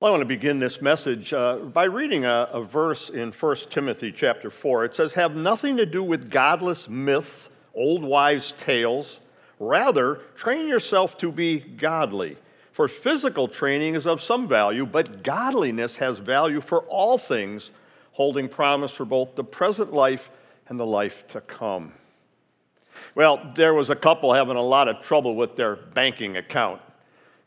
Well, I want to begin this message uh, by reading a, a, verse in 1 Timothy chapter 4. It says, Have nothing to do with godless myths, old wives' tales. Rather, train yourself to be godly. For physical training is of some value, but godliness has value for all things, holding promise for both the present life and the life to come. Well, there was a couple having a lot of trouble with their banking account.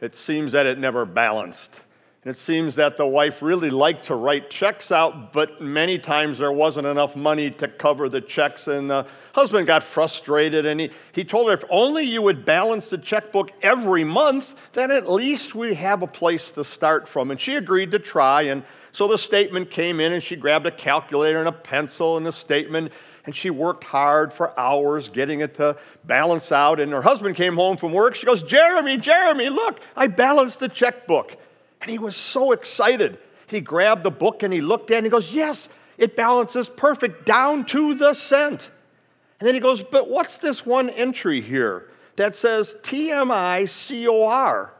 It seems that it never balanced. It seems that the wife really liked to write checks out, but many times there wasn't enough money to cover the checks, and the husband got frustrated. And he, he told her, if only you would balance the checkbook every month, then at least we have a place to start from. And she agreed to try. And so the statement came in, and she grabbed a calculator and a pencil and a statement, and she worked hard for hours getting it to balance out. And her husband came home from work. She goes, Jeremy, Jeremy, look, I balanced the checkbook. And he was so excited. He grabbed the book and he looked at it and he goes, Yes, it balances perfect down to the cent. And then he goes, But what's this one entry here that says TMI COR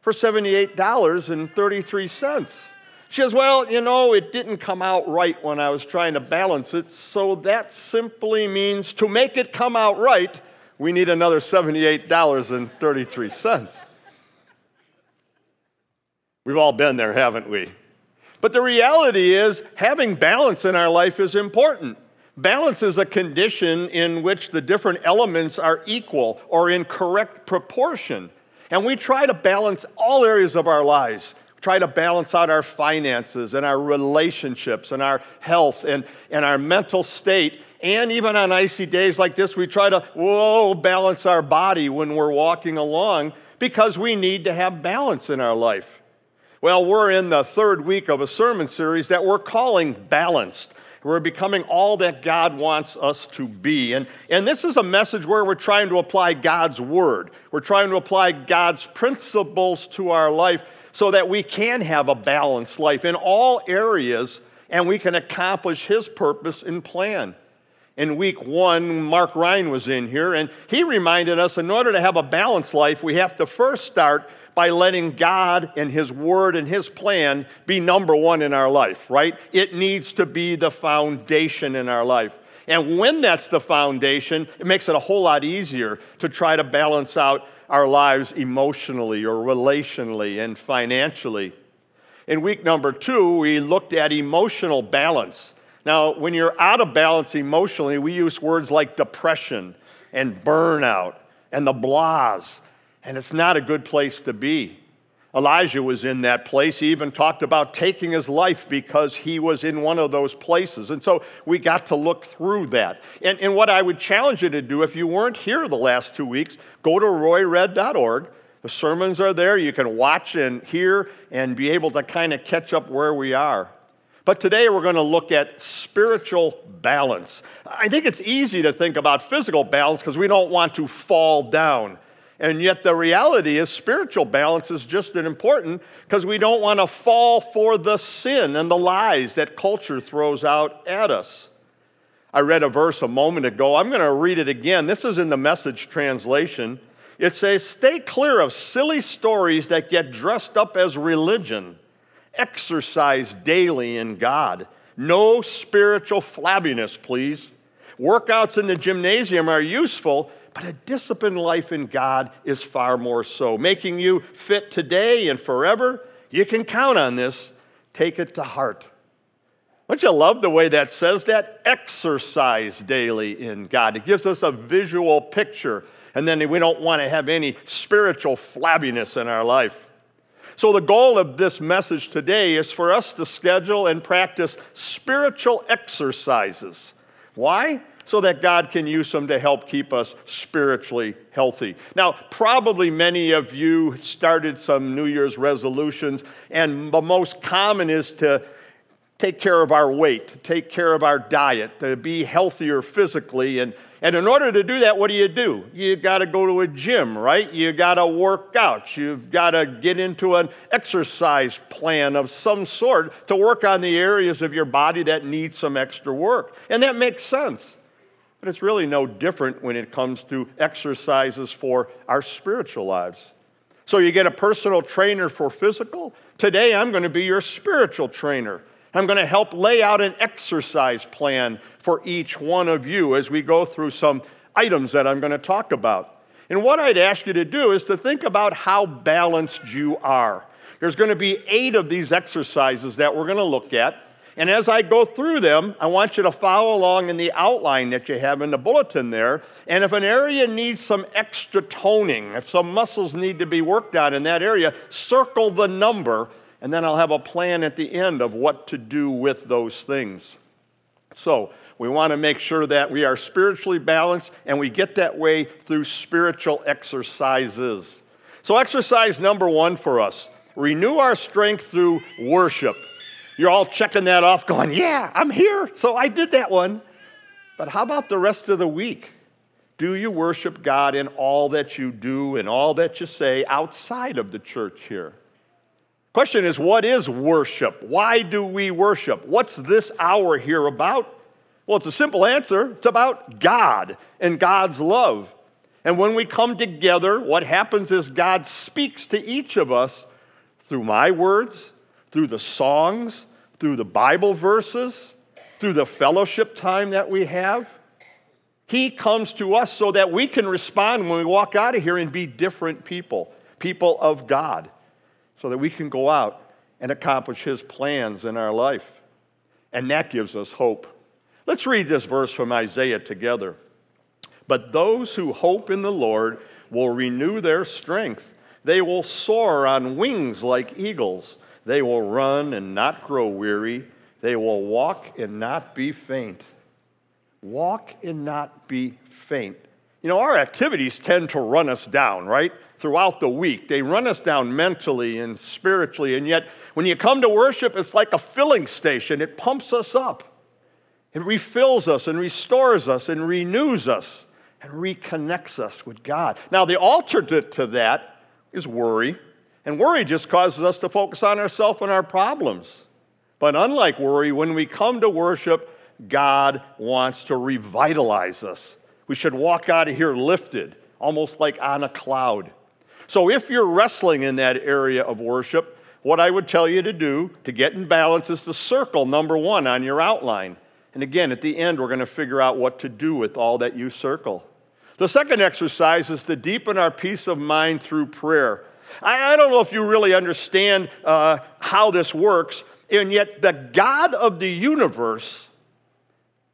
for $78.33? She says, Well, you know, it didn't come out right when I was trying to balance it, so that simply means to make it come out right, we need another $78.33. We've all been there, haven't we? But the reality is, having balance in our life is important. Balance is a condition in which the different elements are equal or in correct proportion. And we try to balance all areas of our lives. We try to balance out our finances and our relationships and our health and, and our mental state. And even on icy days like this, we try to, whoa, balance our body when we're walking along because we need to have balance in our life. Well, we're in the third week of a sermon series that we're calling Balanced. We're becoming all that God wants us to be. And, and this is a message where we're trying to apply God's word. We're trying to apply God's principles to our life so that we can have a balanced life in all areas and we can accomplish His purpose and plan. In week one, Mark Ryan was in here, and he reminded us in order to have a balanced life, we have to first start by letting God and His Word and His plan be number one in our life, right? It needs to be the foundation in our life. And when that's the foundation, it makes it a whole lot easier to try to balance out our lives emotionally or relationally and financially. In week number two, we looked at emotional balance. Now, when you're out of balance emotionally, we use words like depression and burnout and the blahs and it's not a good place to be. Elijah was in that place. He even talked about taking his life because he was in one of those places. And so we got to look through that. And, and what I would challenge you to do, if you weren't here the last two weeks, go to royred.org. The sermons are there. You can watch and hear and be able to kind of catch up where we are. But today we're going to look at spiritual balance. I think it's easy to think about physical balance because we don't want to fall down. And yet, the reality is, spiritual balance is just as important because we don't want to fall for the sin and the lies that culture throws out at us. I read a verse a moment ago. I'm going to read it again. This is in the message translation. It says, Stay clear of silly stories that get dressed up as religion. Exercise daily in God. No spiritual flabbiness, please. Workouts in the gymnasium are useful, but a disciplined life in God is far more so, making you fit today and forever. You can count on this. Take it to heart. Don't you love the way that says that? Exercise daily in God. It gives us a visual picture, and then we don't want to have any spiritual flabbiness in our life. So, the goal of this message today is for us to schedule and practice spiritual exercises. Why? so that God can use them to help keep us spiritually healthy. Now, probably many of you started some New Year's resolutions, and the most common is to take care of our weight, to take care of our diet, to be healthier physically. And, and in order to do that, what do you do? You got to go to a gym, right? You got to work out. You've got to get into an exercise plan of some sort to work on the areas of your body that need some extra work. And that makes sense. But it's really no different when it comes to exercises for our spiritual lives. So you get a personal trainer for physical. Today, I'm going to be your spiritual trainer. I'm going to help lay out an exercise plan for each one of you as we go through some items that I'm going to talk about. And what I'd ask you to do is to think about how balanced you are. There's going to be eight of these exercises that we're going to look at. And as I go through them, I want you to follow along in the outline that you have in the bulletin there. And if an area needs some extra toning, if some muscles need to be worked on in that area, circle the number, and then I'll have a plan at the end of what to do with those things. So, we want to make sure that we are spiritually balanced, and we get that way through spiritual exercises. So, exercise number one for us renew our strength through worship. You're all checking that off, going, Yeah, I'm here, so I did that one. But how about the rest of the week? Do you worship God in all that you do and all that you say outside of the church here? Question is, what is worship? Why do we worship? What's this hour here about? Well, it's a simple answer. It's about God and God's love. And when we come together, what happens is God speaks to each of us through my words, through the songs, through the Bible verses, through the fellowship time that we have. He comes to us so that we can respond when we walk out of here and be different people, people of God, so that we can go out and accomplish His plans in our life. And that gives us hope. Let's read this verse from Isaiah together. But those who hope in the Lord will renew their strength. They will soar on wings like eagles. They will run and not grow weary. They will walk and not be faint. Walk and not be faint. You know, our activities tend to run us down, right? Throughout the week. They run us down mentally and spiritually. And yet, when you come to worship, it's like a filling station, it pumps us up. It refills us and restores us and renews us and reconnects us with God. Now, the alternate to that is worry. And worry just causes us to focus on ourselves and our problems. But unlike worry, when we come to worship, God wants to revitalize us. We should walk out of here lifted, almost like on a cloud. So if you're wrestling in that area of worship, what I would tell you to do to get in balance is to circle number one on your outline. And again, at the end, we're going to figure out what to do with all that you circle. The second exercise is to deepen our peace of mind through prayer. I, I don't know if you really understand uh, how this works, and yet the God of the universe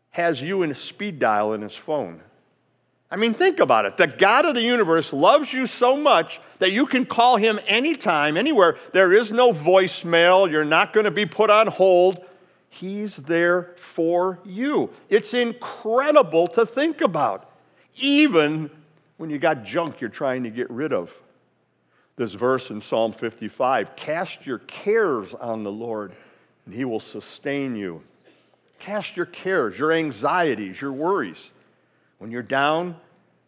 has you in a speed dial in his phone. I mean, think about it. The God of the universe loves you so much that you can call him anytime, anywhere. There is no voicemail. You're not going to be put on hold. He's there for you. It's incredible to think about, even when you got junk you're trying to get rid of this verse in Psalm 55 Cast your cares on the Lord, and he will sustain you. Cast your cares, your anxieties, your worries. When you're down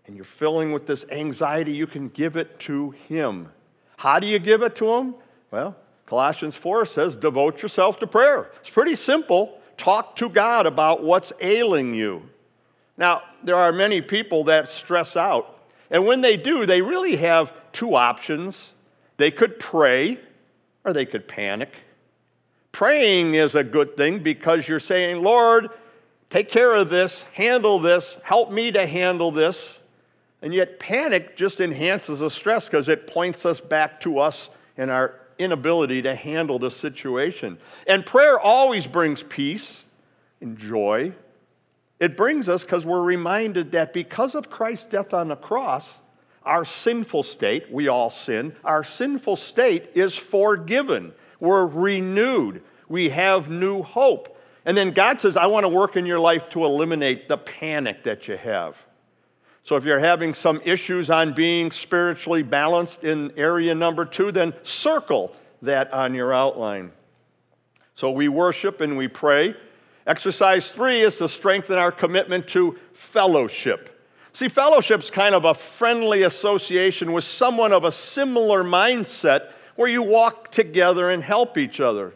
and you're filling with this anxiety, you can give it to him. How do you give it to him? Well, Colossians 4 says, devote yourself to prayer. It's pretty simple. Talk to God about what's ailing you. Now, there are many people that stress out and when they do, they really have two options. They could pray or they could panic. Praying is a good thing because you're saying, Lord, take care of this, handle this, help me to handle this. And yet, panic just enhances the stress because it points us back to us and our inability to handle the situation. And prayer always brings peace and joy it brings us because we're reminded that because of Christ's death on the cross, our sinful state, we all sin, our sinful state is forgiven. We're renewed. We have new hope. And then God says, I want to work in your life to eliminate the panic that you have. So if you're having some issues on being spiritually balanced in area number two, then circle that on your outline. So we worship and we pray. Exercise three is to strengthen our commitment to fellowship. See, fellowship's kind of a friendly association with someone of a similar mindset where you walk together and help each other.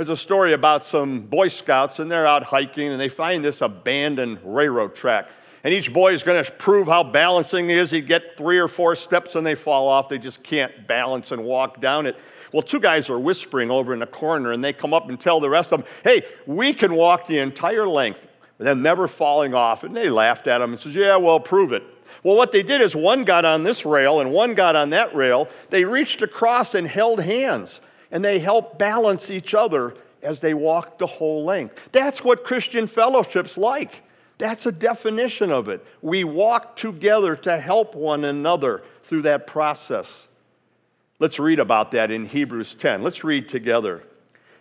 There's a story about some Boy Scouts, and they're out hiking and they find this abandoned railroad track. and each boy is going to prove how balancing he is. He'd get three or four steps and they fall off. They just can't balance and walk down it. Well, two guys are whispering over in the corner, and they come up and tell the rest of them, hey, we can walk the entire length, then never falling off. And they laughed at him and says, yeah, well, prove it. Well, what they did is one got on this rail and one got on that rail. They reached across and held hands, and they help balance each other as they walk the whole length. That's what Christian fellowship's like. That's a definition of it. We walk together to help one another through that process. Let's read about that in Hebrews 10. Let's read together.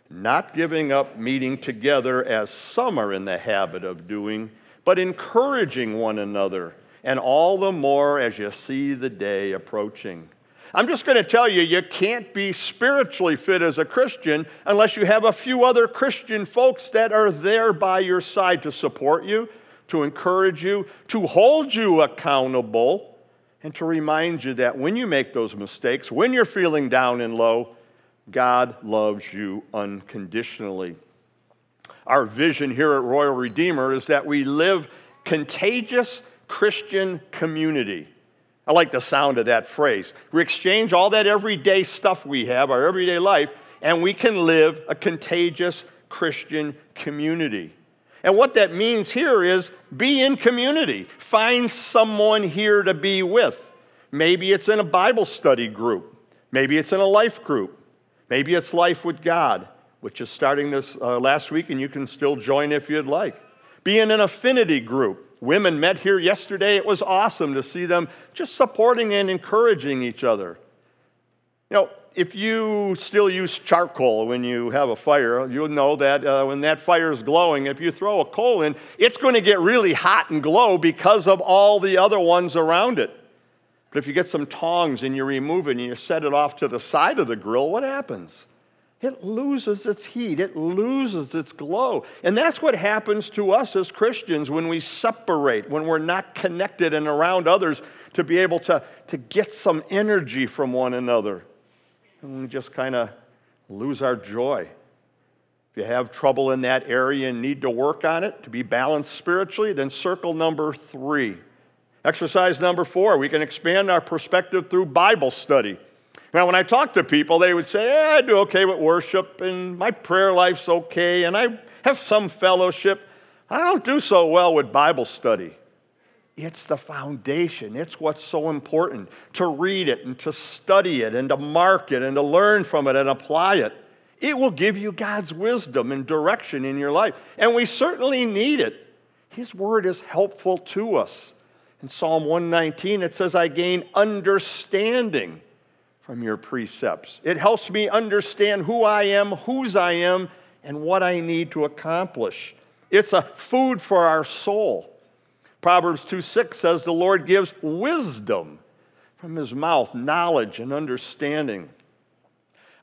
Not giving up meeting together as some are in the habit of doing, but encouraging one another and all the more as you see the day approaching. I'm just going to tell you, you can't be spiritually fit as a Christian unless you have a few other Christian folks that are there by your side to support you, to encourage you, to hold you accountable, and to remind you that when you make those mistakes, when you're feeling down and low, God loves you unconditionally. Our vision here at Royal Redeemer is that we live contagious Christian community. I like the sound of that phrase. We exchange all that everyday stuff we have, our everyday life, and we can live a contagious Christian community. And what that means here is be in community. Find someone here to be with. Maybe it's in a Bible study group. Maybe it's in a life group. Maybe it's Life with God, which is starting this uh, last week, and you can still join if you'd like. Be in an affinity group women met here yesterday. It was awesome to see them just supporting and encouraging each other. You know, if you still use charcoal when you have a fire, you'll know that uh, when that fire is glowing, if you throw a coal in, it's going to get really hot and glow because of all the other ones around it. But if you get some tongs and you remove it and you set it off to the side of the grill, what happens? It loses its heat, it loses its glow. And that's what happens to us as Christians when we separate, when we're not connected and around others to be able to, to get some energy from one another. And we just kind of lose our joy. If you have trouble in that area and need to work on it to be balanced spiritually, then circle number three. Exercise number four, we can expand our perspective through Bible study. Now, when I talk to people, they would say, yeah, I do okay with worship, and my prayer life's okay, and I have some fellowship. I don't do so well with Bible study. It's the foundation. It's what's so important to read it and to study it and to mark it and to learn from it and apply it. It will give you God's wisdom and direction in your life. And we certainly need it. His word is helpful to us. In Psalm 119, it says, I gain understanding from your precepts. It helps me understand who I am, whose I am, and what I need to accomplish. It's a food for our soul. Proverbs 2 6 says, The Lord gives wisdom from his mouth, knowledge and understanding.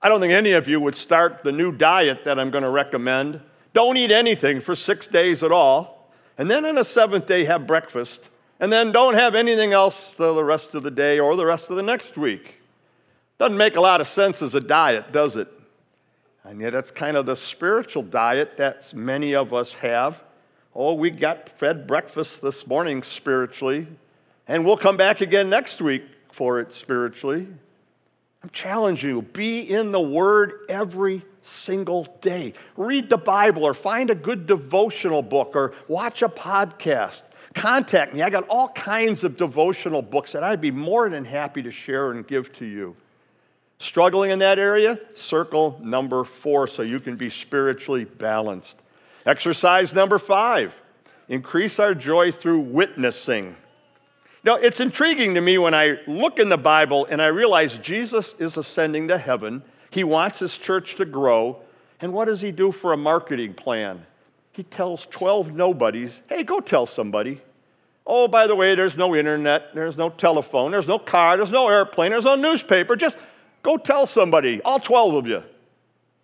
I don't think any of you would start the new diet that I'm going to recommend. Don't eat anything for six days at all, and then on the seventh day, have breakfast, and then don't have anything else the rest of the day or the rest of the next week. Doesn't make a lot of sense as a diet, does it? And yet, it's kind of the spiritual diet that many of us have. Oh, we got fed breakfast this morning spiritually, and we'll come back again next week for it spiritually. I'm challenging you be in the Word every single day. Read the Bible or find a good devotional book or watch a podcast. Contact me. I got all kinds of devotional books that I'd be more than happy to share and give to you. Struggling in that area? Circle number four so you can be spiritually balanced. Exercise number five increase our joy through witnessing. Now, it's intriguing to me when I look in the Bible and I realize Jesus is ascending to heaven. He wants his church to grow. And what does he do for a marketing plan? He tells 12 nobodies, hey, go tell somebody. Oh, by the way, there's no internet, there's no telephone, there's no car, there's no airplane, there's no newspaper. Just Go tell somebody, all 12 of you.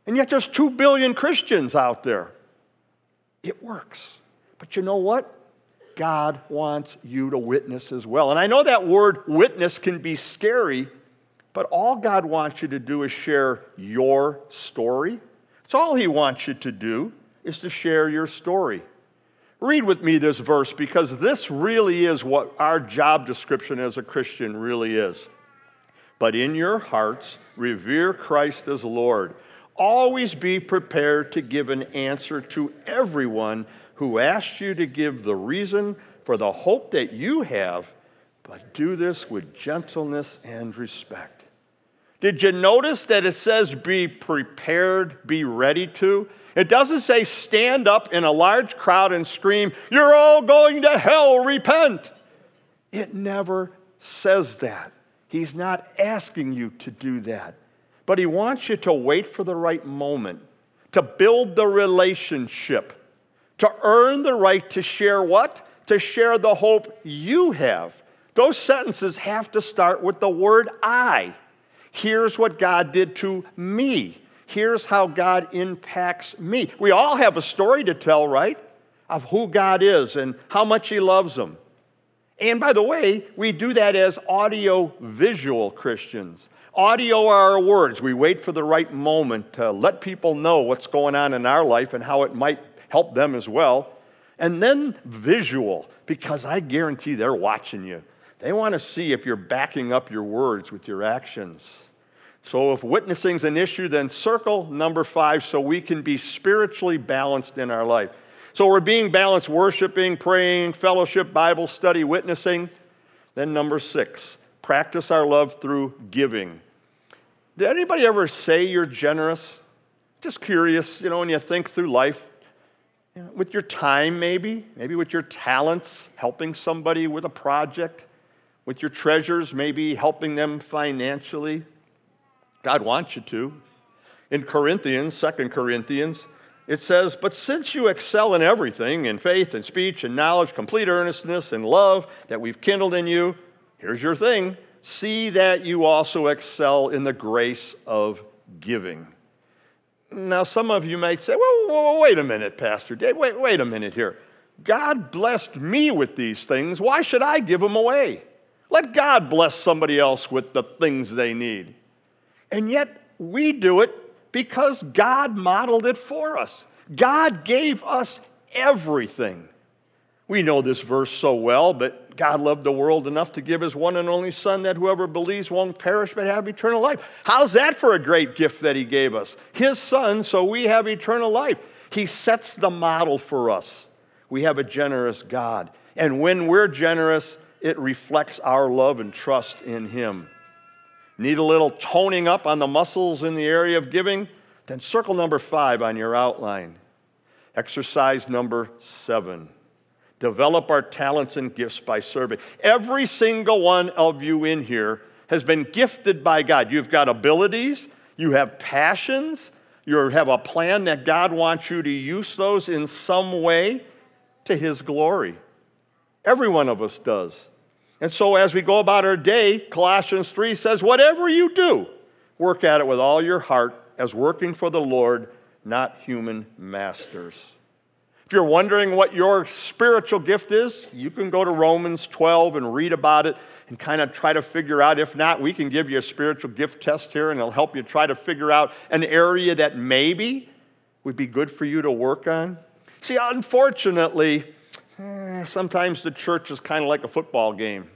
And yet there's 2 billion Christians out there. It works. But you know what? God wants you to witness as well. And I know that word witness can be scary, but all God wants you to do is share your story. It's all He wants you to do is to share your story. Read with me this verse because this really is what our job description as a Christian really is. But in your hearts, revere Christ as Lord. Always be prepared to give an answer to everyone who asks you to give the reason for the hope that you have, but do this with gentleness and respect. Did you notice that it says be prepared, be ready to? It doesn't say stand up in a large crowd and scream, You're all going to hell, repent. It never says that. He's not asking you to do that. But He wants you to wait for the right moment, to build the relationship, to earn the right to share what? To share the hope you have. Those sentences have to start with the word I. Here's what God did to me. Here's how God impacts me. We all have a story to tell, right? Of who God is and how much He loves them. And by the way, we do that as audio visual Christians. Audio are our words. We wait for the right moment to let people know what's going on in our life and how it might help them as well. And then visual, because I guarantee they're watching you. They want to see if you're backing up your words with your actions. So, if witnessing is an issue, then circle number five so we can be spiritually balanced in our life. So, we're being balanced worshiping, praying, fellowship, Bible study, witnessing. Then, number six, practice our love through giving. Did anybody ever say you're generous? Just curious, you know, when you think through life, you know, with your time, maybe, maybe with your talents, helping somebody with a project, with your treasures, maybe helping them financially. God wants you to. In Corinthians, Second Corinthians, it says, But since you excel in everything, in faith and speech and knowledge, complete earnestness and love that we've kindled in you, here's your thing see that you also excel in the grace of giving. Now, some of you might say, whoa, whoa, wait a minute, Pastor Dave, wait, wait a minute here. God blessed me with these things. Why should I give them away? Let God bless somebody else with the things they need. And yet, we do it because God modeled it for us. God gave us everything. We know this verse so well, but God loved the world enough to give his one and only Son that whoever believes won't perish but have eternal life. How's that for a great gift that he gave us? His Son, so we have eternal life. He sets the model for us. We have a generous God. And when we're generous, it reflects our love and trust in him. Need a little toning up on the muscles in the area of giving? Then circle number five on your outline. Exercise number seven develop our talents and gifts by serving. Every single one of you in here has been gifted by God. You've got abilities, you have passions, you have a plan that God wants you to use those in some way to His glory. Every one of us does. And so as we go about our day, Colossians 3 says, Whatever you do, work at it with all your heart as working for the Lord, not human masters. If you're wondering what your spiritual gift is, you can go to Romans 12 and read about it and kind of try to figure out. If not, we can give you a spiritual gift test here and it'll help you try to figure out an area that maybe would be good for you to work on. See, unfortunately, eh, sometimes the church is kind of like a football game.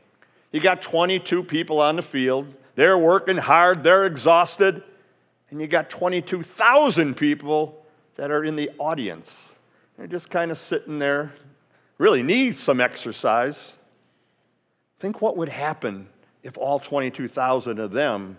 You got 22 people on the field, they're working hard, they're exhausted, and you got 22,000 people that are in the audience they're just kind of sitting there, really need some exercise. Think what would happen if all 22,000 of them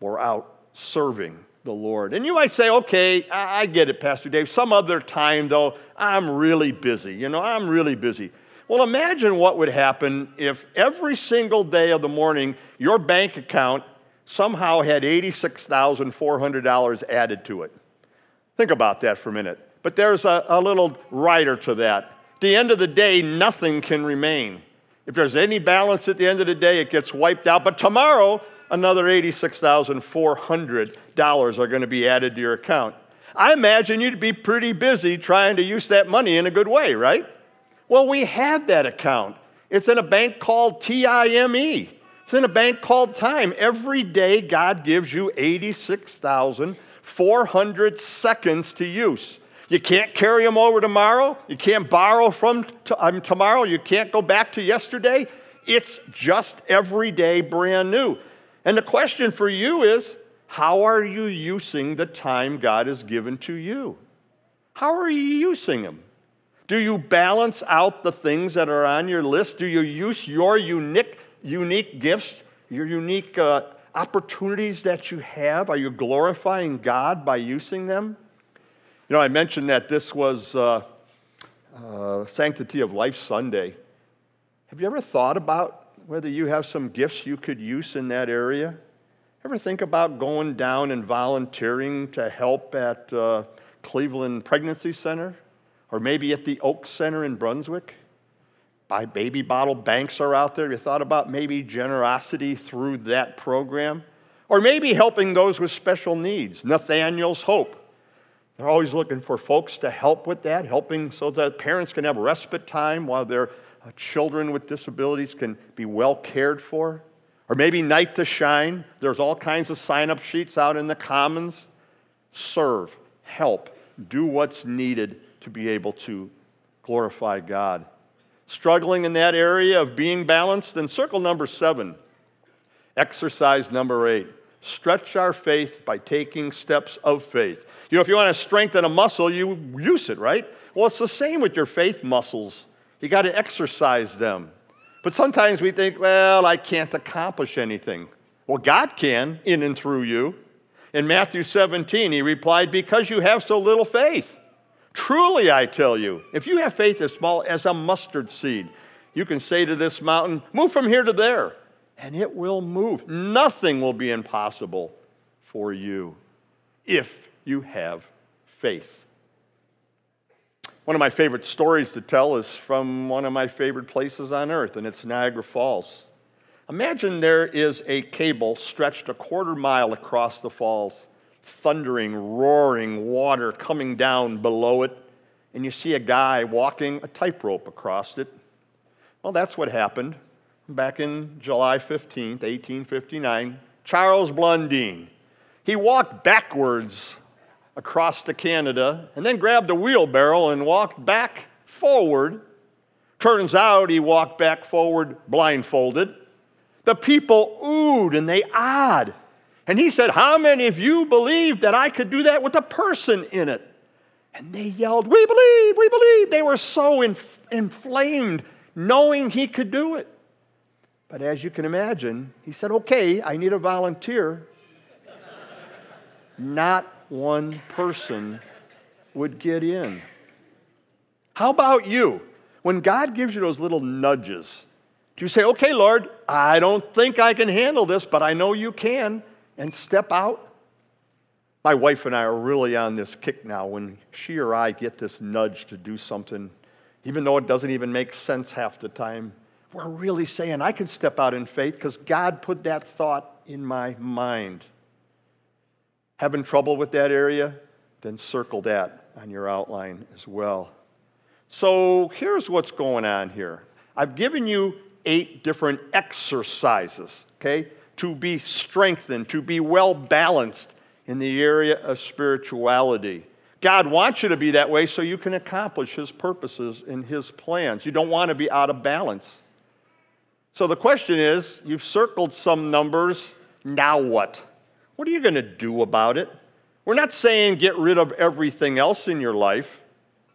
were out serving the Lord. And you might say, okay, I get it, Pastor Dave. Some other time, though, I'm really busy. You know, I'm really busy. Well, imagine what would happen if every single day of the morning your bank account somehow had $86,400 added to it. Think about that for a minute. But there's a, a little rider to that. At the end of the day, nothing can remain. If there's any balance at the end of the day, it gets wiped out. But tomorrow, another $86,400 are going to be added to your account. I imagine you'd be pretty busy trying to use that money in a good way, right? Well, we have that account. It's in a bank called TIME. It's in a bank called Time. Every day, God gives you 86,400 seconds to use. You can't carry them over tomorrow. You can't borrow from t- um, tomorrow. You can't go back to yesterday. It's just every day brand new. And the question for you is how are you using the time God has given to you? How are you using them? Do you balance out the things that are on your list? Do you use your unique, unique gifts, your unique uh, opportunities that you have? Are you glorifying God by using them? You know, I mentioned that this was uh, uh, Sanctity of Life Sunday. Have you ever thought about whether you have some gifts you could use in that area? Ever think about going down and volunteering to help at uh, Cleveland Pregnancy Center? Or maybe at the Oak Center in Brunswick? By baby bottle banks are out there. You thought about maybe generosity through that program? Or maybe helping those with special needs, Nathaniel's Hope. They're always looking for folks to help with that, helping so that parents can have respite time while their uh, children with disabilities can be well cared for. Or maybe Night to Shine. There's all kinds of sign up sheets out in the commons. Serve, help, do what's needed to be able to glorify God. Struggling in that area of being balanced, then circle number seven. Exercise number eight. Stretch our faith by taking steps of faith. You know, if you want to strengthen a muscle, you use it, right? Well, it's the same with your faith muscles. You got to exercise them. But sometimes we think, well, I can't accomplish anything. Well, God can in and through you. In Matthew 17, he replied, Because you have so little faith. Truly, I tell you, if you have faith as small as a mustard seed, you can say to this mountain, Move from here to there, and it will move. Nothing will be impossible for you if you have faith. One of my favorite stories to tell is from one of my favorite places on earth, and it's Niagara Falls. Imagine there is a cable stretched a quarter mile across the falls, thundering, roaring water coming down below it, and you see a guy walking a tightrope across it. Well, that's what happened back in July 15th, 1859. Charles Blondin. He walked backwards across to Canada and then grabbed a wheelbarrow and walked back forward. Turns out he walked back forward blindfolded. The people oohed and they awed. And he said, How many of you believe that I could do that with a person in it? And they yelled, We believe, we believe. They were so inf- inflamed knowing he could do it. But as you can imagine, he said, Okay, I need a volunteer. Not one person would get in. How about you? When God gives you those little nudges, do you say, okay, Lord, I don't think I can handle this, but I know you can, and step out? My wife and I are really on this kick now when she or I get this nudge to do something, even though it doesn't even make sense half the time. We're really saying, I can step out in faith because God put that thought in my mind. Having trouble with that area? Then circle that on your outline as well. So here's what's going on here. I've given you eight different exercises, okay, to be strengthened, to be well balanced in the area of spirituality. God wants you to be that way so you can accomplish His purposes and His plans. You don't want to be out of balance. So the question is you've circled some numbers, now what? What are you going to do about it? We're not saying get rid of everything else in your life.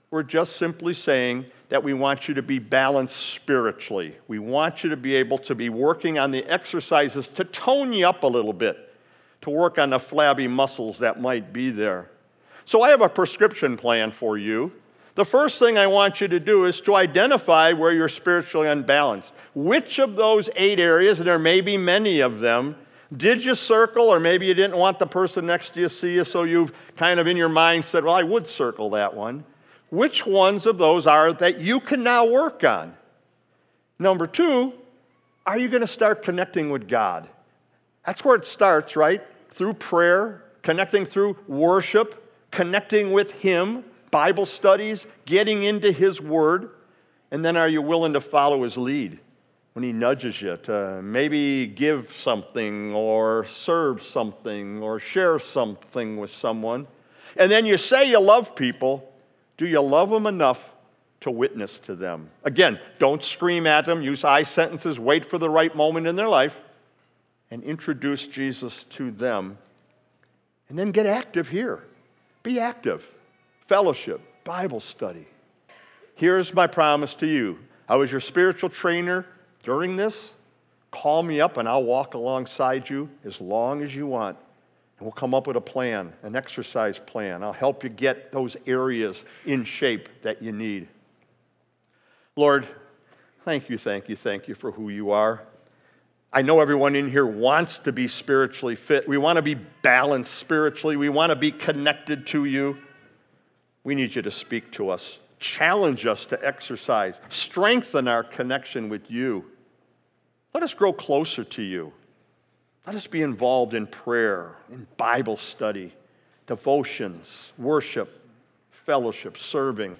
We're just simply saying that we want you to be balanced spiritually. We want you to be able to be working on the exercises to tone you up a little bit, to work on the flabby muscles that might be there. So, I have a prescription plan for you. The first thing I want you to do is to identify where you're spiritually unbalanced. Which of those eight areas, and there may be many of them, did you circle, or maybe you didn't want the person next to you to see you, so you've kind of in your mind said, Well, I would circle that one. Which ones of those are that you can now work on? Number two, are you going to start connecting with God? That's where it starts, right? Through prayer, connecting through worship, connecting with Him, Bible studies, getting into His Word. And then are you willing to follow His lead? When he nudges you to maybe give something or serve something or share something with someone. And then you say you love people, Do you love them enough to witness to them? Again, don't scream at them, use I sentences, wait for the right moment in their life, and introduce Jesus to them. And then get active here. Be active. Fellowship, Bible study. Here's my promise to you I was your spiritual trainer during this. Call me up and I'll walk alongside you as long as you want. And we'll come up with a plan, an exercise plan. I'll help you get those areas in shape that you need. Lord, thank you, thank you, thank you for who you are. I know everyone in here wants to be spiritually fit. We want to be balanced spiritually. We want to be connected to you. We need you to speak to us, challenge us to exercise, strengthen our connection with you. Let us grow closer to you. Let us be involved in prayer, in Bible study, devotions, worship, fellowship, serving.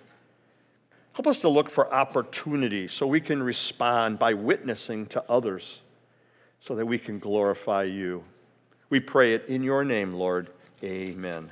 Help us to look for opportunities so we can respond by witnessing to others so that we can glorify you. We pray it in your name, Lord. Amen.